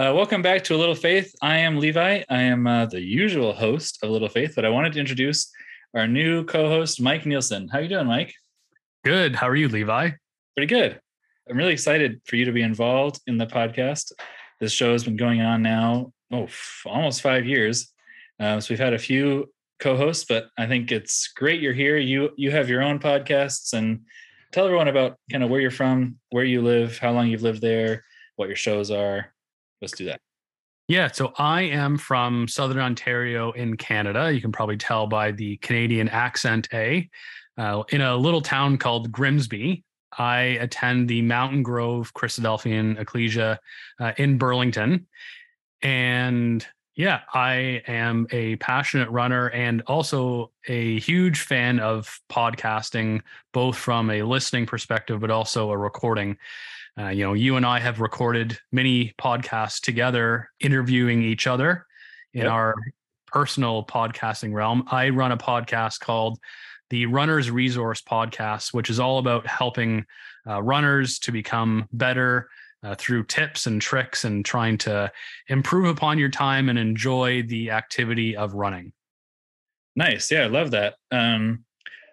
Uh, welcome back to A Little Faith. I am Levi. I am uh, the usual host of Little Faith, but I wanted to introduce our new co-host, Mike Nielsen. How you doing, Mike? Good. How are you, Levi? Pretty good. I'm really excited for you to be involved in the podcast. This show has been going on now, oh, f- almost five years. Uh, so we've had a few co-hosts, but I think it's great you're here. You you have your own podcasts, and tell everyone about kind of where you're from, where you live, how long you've lived there, what your shows are. Let's do that. Yeah, so I am from Southern Ontario in Canada. You can probably tell by the Canadian accent A. Uh, in a little town called Grimsby, I attend the Mountain Grove Christadelphian Ecclesia uh, in Burlington. And yeah, I am a passionate runner and also a huge fan of podcasting, both from a listening perspective, but also a recording. Uh, you know, you and I have recorded many podcasts together, interviewing each other in yep. our personal podcasting realm. I run a podcast called the Runner's Resource Podcast, which is all about helping uh, runners to become better uh, through tips and tricks and trying to improve upon your time and enjoy the activity of running. Nice. Yeah, I love that. Um,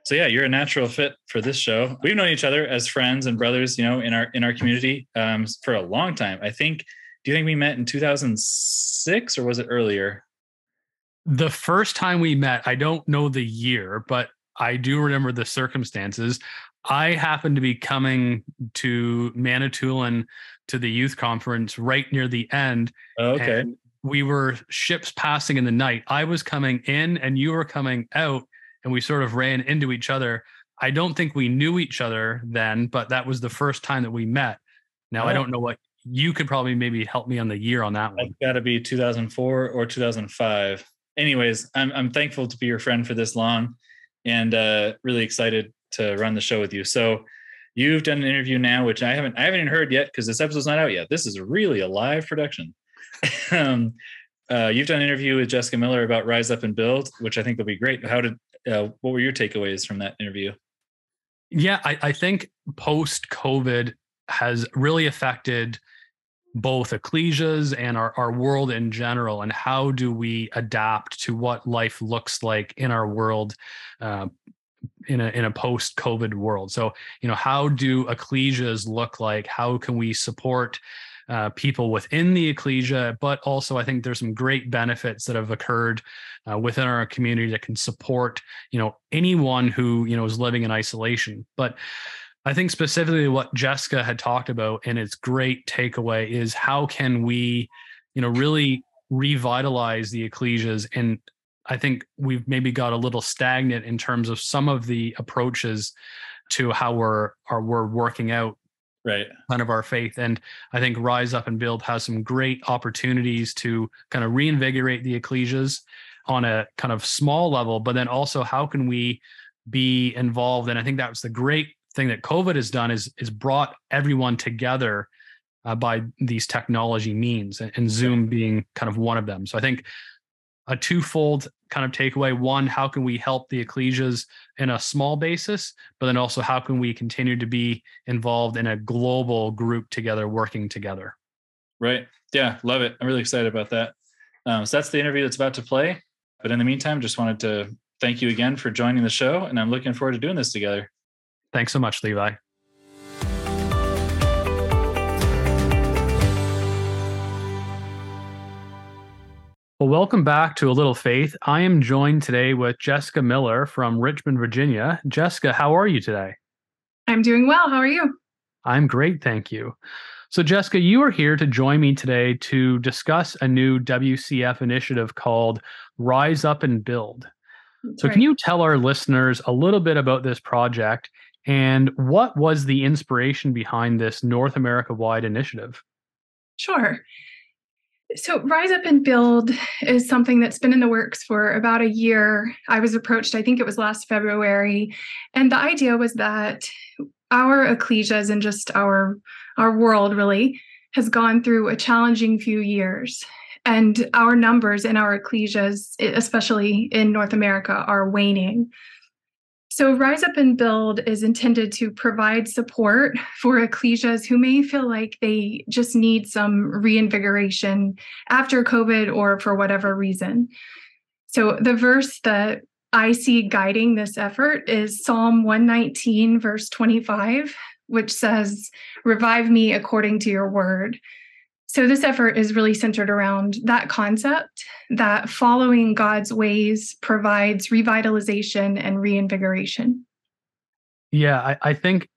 so yeah, you're a natural fit for this show. We've known each other as friends and brothers, you know, in our in our community um, for a long time. I think. Do you think we met in 2006 or was it earlier? The first time we met, I don't know the year, but I do remember the circumstances. I happened to be coming to Manitoulin to the youth conference right near the end. Oh, okay. we were ships passing in the night. I was coming in and you were coming out and we sort of ran into each other. I don't think we knew each other then, but that was the first time that we met. Now oh. I don't know what you could probably maybe help me on the year on that one. It's got to be 2004 or 2005. Anyways, I'm I'm thankful to be your friend for this long, and uh, really excited to run the show with you. So, you've done an interview now, which I haven't I haven't even heard yet because this episode's not out yet. This is really a live production. um, uh, you've done an interview with Jessica Miller about Rise Up and Build, which I think will be great. How did uh, what were your takeaways from that interview? Yeah, I, I think post COVID has really affected both ecclesias and our, our world in general and how do we adapt to what life looks like in our world uh, in a in a post covid world so you know how do ecclesias look like how can we support uh, people within the ecclesia, but also I think there's some great benefits that have occurred uh, within our community that can support you know anyone who you know is living in isolation. But I think specifically what Jessica had talked about and its great takeaway is how can we you know really revitalize the ecclesias and I think we've maybe got a little stagnant in terms of some of the approaches to how we're are we're working out right. kind of our faith. And i think rise up and build has some great opportunities to kind of reinvigorate the ecclesias on a kind of small level but then also how can we be involved? And i think that was the great thing that covid has done is is brought everyone together uh, by these technology means and, and zoom being kind of one of them. So i think a twofold kind of takeaway. One, how can we help the ecclesias in a small basis? But then also, how can we continue to be involved in a global group together, working together? Right. Yeah. Love it. I'm really excited about that. Um, so that's the interview that's about to play. But in the meantime, just wanted to thank you again for joining the show. And I'm looking forward to doing this together. Thanks so much, Levi. Well, welcome back to A Little Faith. I am joined today with Jessica Miller from Richmond, Virginia. Jessica, how are you today? I'm doing well. How are you? I'm great, thank you. So, Jessica, you are here to join me today to discuss a new WCF initiative called Rise Up and Build. So, right. can you tell our listeners a little bit about this project and what was the inspiration behind this North America wide initiative? Sure. So, Rise Up and Build is something that's been in the works for about a year. I was approached, I think it was last February. And the idea was that our ecclesias and just our, our world really has gone through a challenging few years. And our numbers in our ecclesias, especially in North America, are waning. So, Rise Up and Build is intended to provide support for ecclesias who may feel like they just need some reinvigoration after COVID or for whatever reason. So, the verse that I see guiding this effort is Psalm 119, verse 25, which says, Revive me according to your word. So, this effort is really centered around that concept that following God's ways provides revitalization and reinvigoration. Yeah, I, I think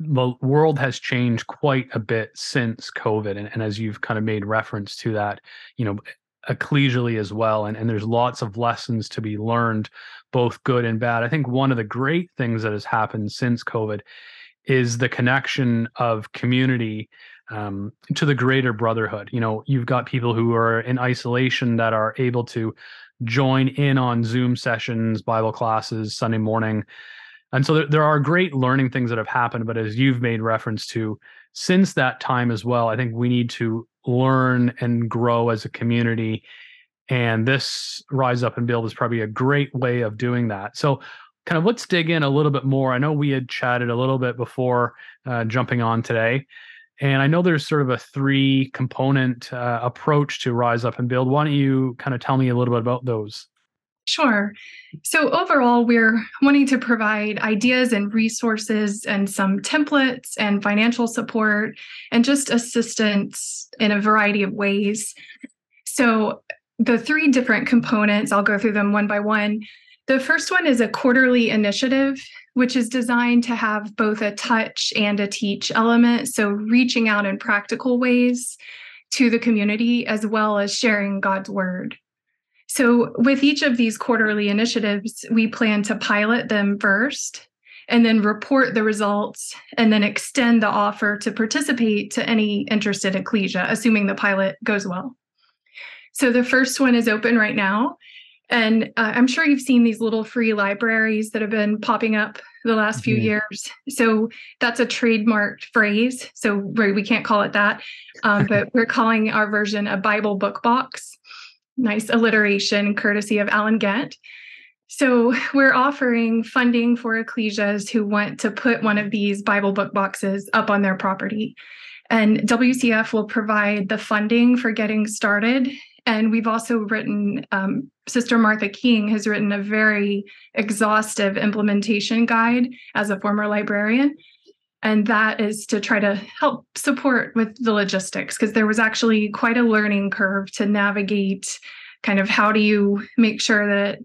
the world has changed quite a bit since COVID. And, and as you've kind of made reference to that, you know, ecclesially as well. And, and there's lots of lessons to be learned, both good and bad. I think one of the great things that has happened since COVID is the connection of community um, to the greater brotherhood. You know, you've got people who are in isolation that are able to join in on Zoom sessions, Bible classes, Sunday morning. And so there, there are great learning things that have happened. But as you've made reference to, since that time as well, I think we need to learn and grow as a community. And this Rise Up and Build is probably a great way of doing that. So, kind of let's dig in a little bit more. I know we had chatted a little bit before uh, jumping on today. And I know there's sort of a three component uh, approach to Rise Up and Build. Why don't you kind of tell me a little bit about those? Sure. So, overall, we're wanting to provide ideas and resources and some templates and financial support and just assistance in a variety of ways. So, the three different components, I'll go through them one by one. The first one is a quarterly initiative which is designed to have both a touch and a teach element. So, reaching out in practical ways to the community as well as sharing God's word. So, with each of these quarterly initiatives, we plan to pilot them first and then report the results and then extend the offer to participate to any interested ecclesia, assuming the pilot goes well. So, the first one is open right now. And uh, I'm sure you've seen these little free libraries that have been popping up the last few mm-hmm. years. So that's a trademarked phrase. So we can't call it that, um, but we're calling our version a Bible book box. Nice alliteration, courtesy of Alan Gant. So we're offering funding for ecclesias who want to put one of these Bible book boxes up on their property. And WCF will provide the funding for getting started and we've also written, um, Sister Martha King has written a very exhaustive implementation guide as a former librarian. And that is to try to help support with the logistics, because there was actually quite a learning curve to navigate kind of how do you make sure that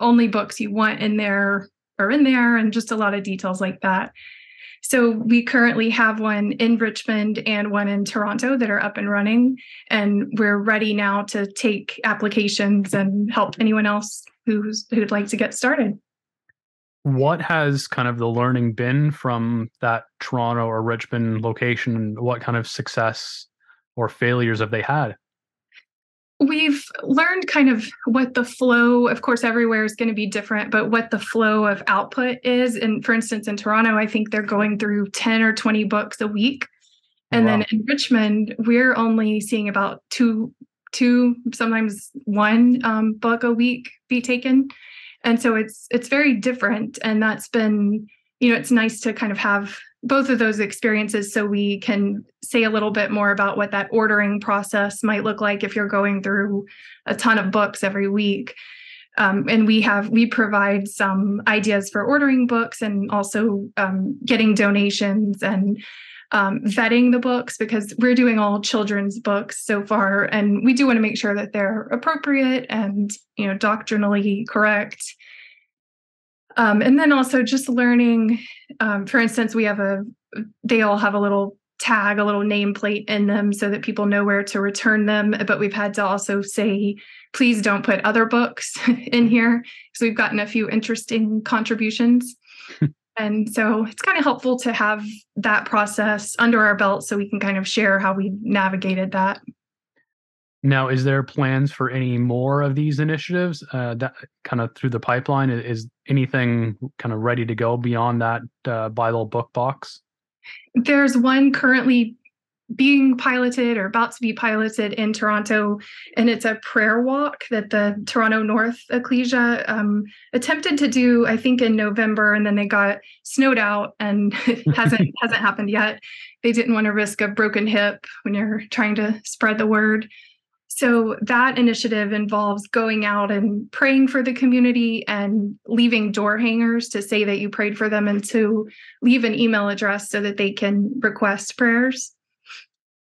only books you want in there are in there, and just a lot of details like that. So we currently have one in Richmond and one in Toronto that are up and running. And we're ready now to take applications and help anyone else who's who'd like to get started. What has kind of the learning been from that Toronto or Richmond location? What kind of success or failures have they had? We've learned kind of what the flow of course everywhere is going to be different but what the flow of output is. And for instance in toronto i think they're going through 10 or 20 books a week. And wow. then in richmond we're only seeing about two two sometimes one um, book a week be taken. And so it's it's very different. And that's been you know it's nice to kind of have both of those experiences so we can say a little bit more about what that ordering process might look like if you're going through a ton of books every week. Um, and we have we provide some ideas for ordering books and also um, getting donations and um, vetting the books because we're doing all children's books so far and we do want to make sure that they're appropriate and you know doctrinally correct. Um, and then also just learning, um, for instance, we have a, they all have a little tag, a little nameplate in them so that people know where to return them. But we've had to also say, please don't put other books in here. So we've gotten a few interesting contributions. and so it's kind of helpful to have that process under our belt so we can kind of share how we navigated that. Now, is there plans for any more of these initiatives uh, that kind of through the pipeline? Is anything kind of ready to go beyond that uh, Bible book box? There's one currently being piloted or about to be piloted in Toronto. And it's a prayer walk that the Toronto North Ecclesia um, attempted to do, I think, in November, and then they got snowed out and hasn't hasn't happened yet. They didn't want to risk a broken hip when you're trying to spread the word. So that initiative involves going out and praying for the community and leaving door hangers to say that you prayed for them and to leave an email address so that they can request prayers.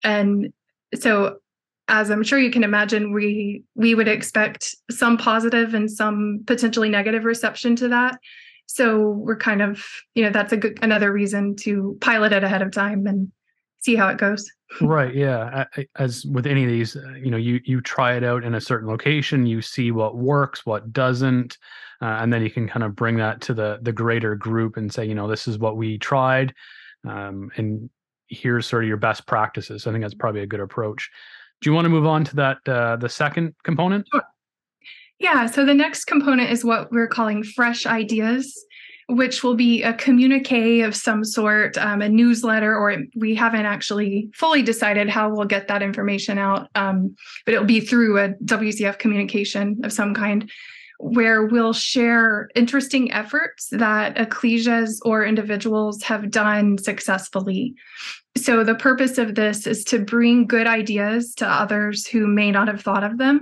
And so as I'm sure you can imagine, we we would expect some positive and some potentially negative reception to that. So we're kind of, you know, that's a good another reason to pilot it ahead of time and see how it goes. right. Yeah. As with any of these, uh, you know, you you try it out in a certain location, you see what works, what doesn't, uh, and then you can kind of bring that to the the greater group and say, you know, this is what we tried, um, and here's sort of your best practices. I think that's probably a good approach. Do you want to move on to that uh, the second component? Sure. Yeah. So the next component is what we're calling fresh ideas which will be a communique of some sort, um, a newsletter, or we haven't actually fully decided how we'll get that information out, um, but it'll be through a WCF communication of some kind where we'll share interesting efforts that ecclesias or individuals have done successfully. So, the purpose of this is to bring good ideas to others who may not have thought of them.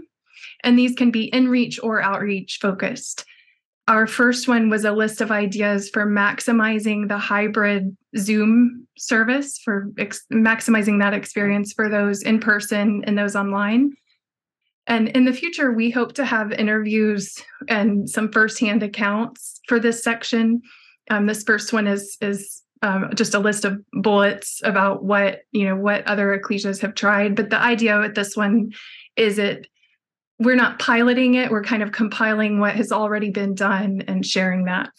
And these can be in reach or outreach focused. Our first one was a list of ideas for maximizing the hybrid Zoom service, for ex- maximizing that experience for those in person and those online. And in the future, we hope to have interviews and some firsthand accounts for this section. Um, this first one is is um, just a list of bullets about what you know what other ecclesias have tried. But the idea with this one is it we're not piloting it. We're kind of compiling what has already been done and sharing that.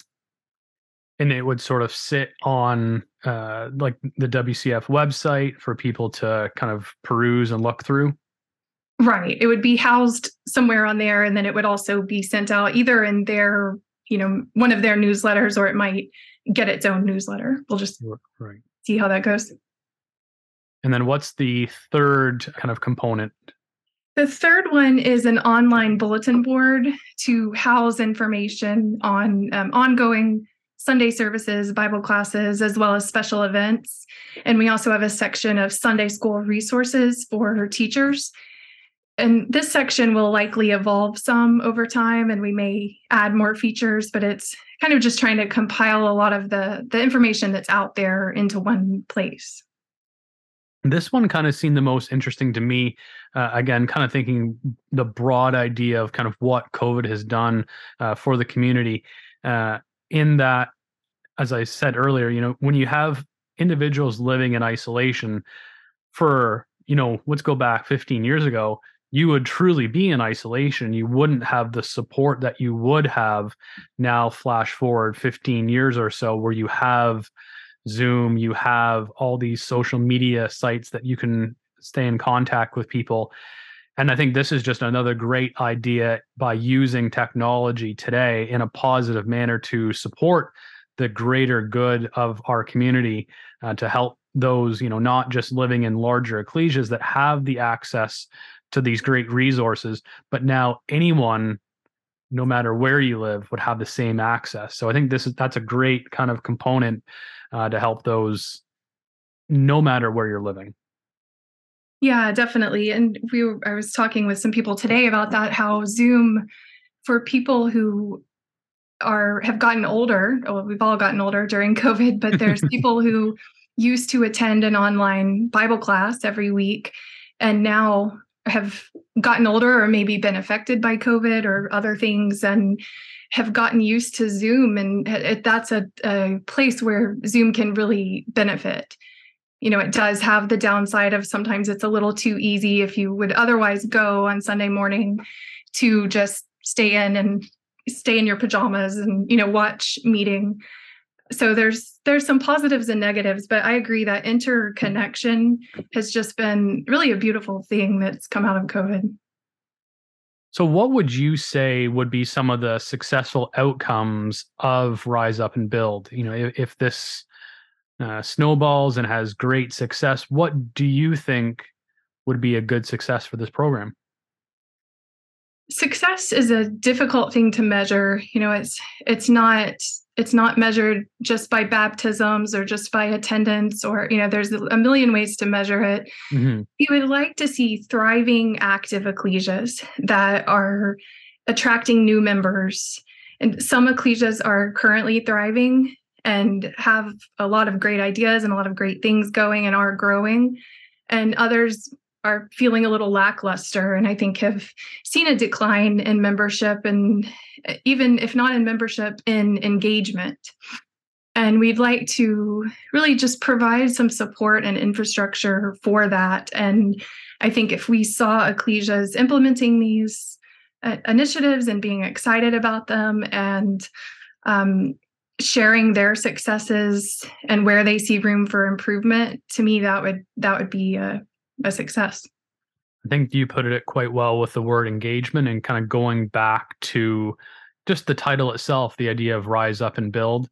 And it would sort of sit on uh, like the wcf website for people to kind of peruse and look through? Right. It would be housed somewhere on there and then it would also be sent out either in their you know one of their newsletters or it might get its own newsletter. We'll just right. see how that goes. And then what's the third kind of component the third one is an online bulletin board to house information on um, ongoing Sunday services, Bible classes, as well as special events. And we also have a section of Sunday school resources for teachers. And this section will likely evolve some over time, and we may add more features, but it's kind of just trying to compile a lot of the, the information that's out there into one place. This one kind of seemed the most interesting to me. Uh, again, kind of thinking the broad idea of kind of what COVID has done uh, for the community. Uh, in that, as I said earlier, you know, when you have individuals living in isolation for, you know, let's go back 15 years ago, you would truly be in isolation. You wouldn't have the support that you would have now, flash forward 15 years or so, where you have Zoom, you have all these social media sites that you can stay in contact with people. And I think this is just another great idea by using technology today in a positive manner to support the greater good of our community uh, to help those, you know, not just living in larger ecclesias that have the access to these great resources, but now anyone no matter where you live would have the same access. So I think this is that's a great kind of component uh, to help those no matter where you're living. Yeah, definitely. And we were, I was talking with some people today about that how Zoom for people who are have gotten older, well we've all gotten older during COVID, but there's people who used to attend an online Bible class every week and now have gotten older or maybe been affected by COVID or other things and have gotten used to Zoom, and that's a, a place where Zoom can really benefit. You know, it does have the downside of sometimes it's a little too easy if you would otherwise go on Sunday morning to just stay in and stay in your pajamas and you know watch meeting so there's there's some positives and negatives but i agree that interconnection has just been really a beautiful thing that's come out of covid so, what would you say would be some of the successful outcomes of Rise Up and Build? You know, if, if this uh, snowballs and has great success. What do you think would be a good success for this program? Success is a difficult thing to measure. You know, it's it's not it's not measured just by baptisms or just by attendance or you know there's a million ways to measure it. Mm-hmm. we would like to see thriving active ecclesias that are attracting new members. And some ecclesias are currently thriving and have a lot of great ideas and a lot of great things going and are growing. And others are feeling a little lackluster and I think have seen a decline in membership and even if not in membership, in engagement. And we'd like to really just provide some support and infrastructure for that. And I think if we saw ecclesias implementing these uh, initiatives and being excited about them and um, sharing their successes and where they see room for improvement, to me that would that would be a a success. I think you put it quite well with the word engagement and kind of going back to just the title itself, the idea of rise up and build,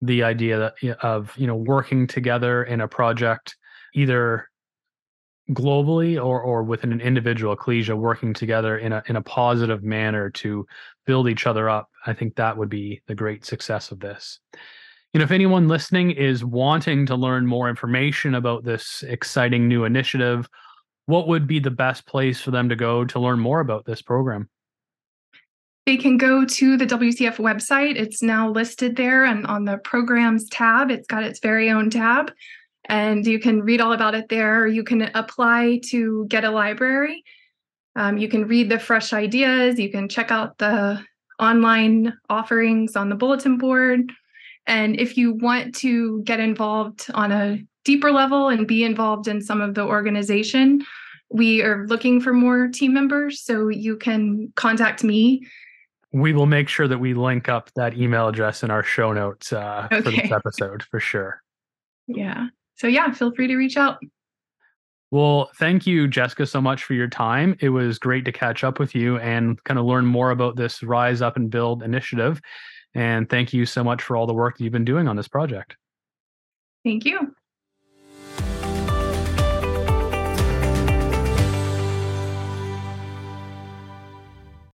the idea of you know working together in a project, either globally or or within an individual ecclesia, working together in a in a positive manner to build each other up. I think that would be the great success of this you know, if anyone listening is wanting to learn more information about this exciting new initiative, what would be the best place for them to go to learn more about this program? They can go to the WCF website. It's now listed there and on the programs tab. It's got its very own tab, and you can read all about it there. You can apply to get a library. Um, you can read the fresh ideas. You can check out the online offerings on the bulletin board. And if you want to get involved on a deeper level and be involved in some of the organization, we are looking for more team members. So you can contact me. We will make sure that we link up that email address in our show notes uh, okay. for this episode for sure. Yeah. So, yeah, feel free to reach out. Well, thank you, Jessica, so much for your time. It was great to catch up with you and kind of learn more about this Rise Up and Build initiative. And thank you so much for all the work that you've been doing on this project. Thank you.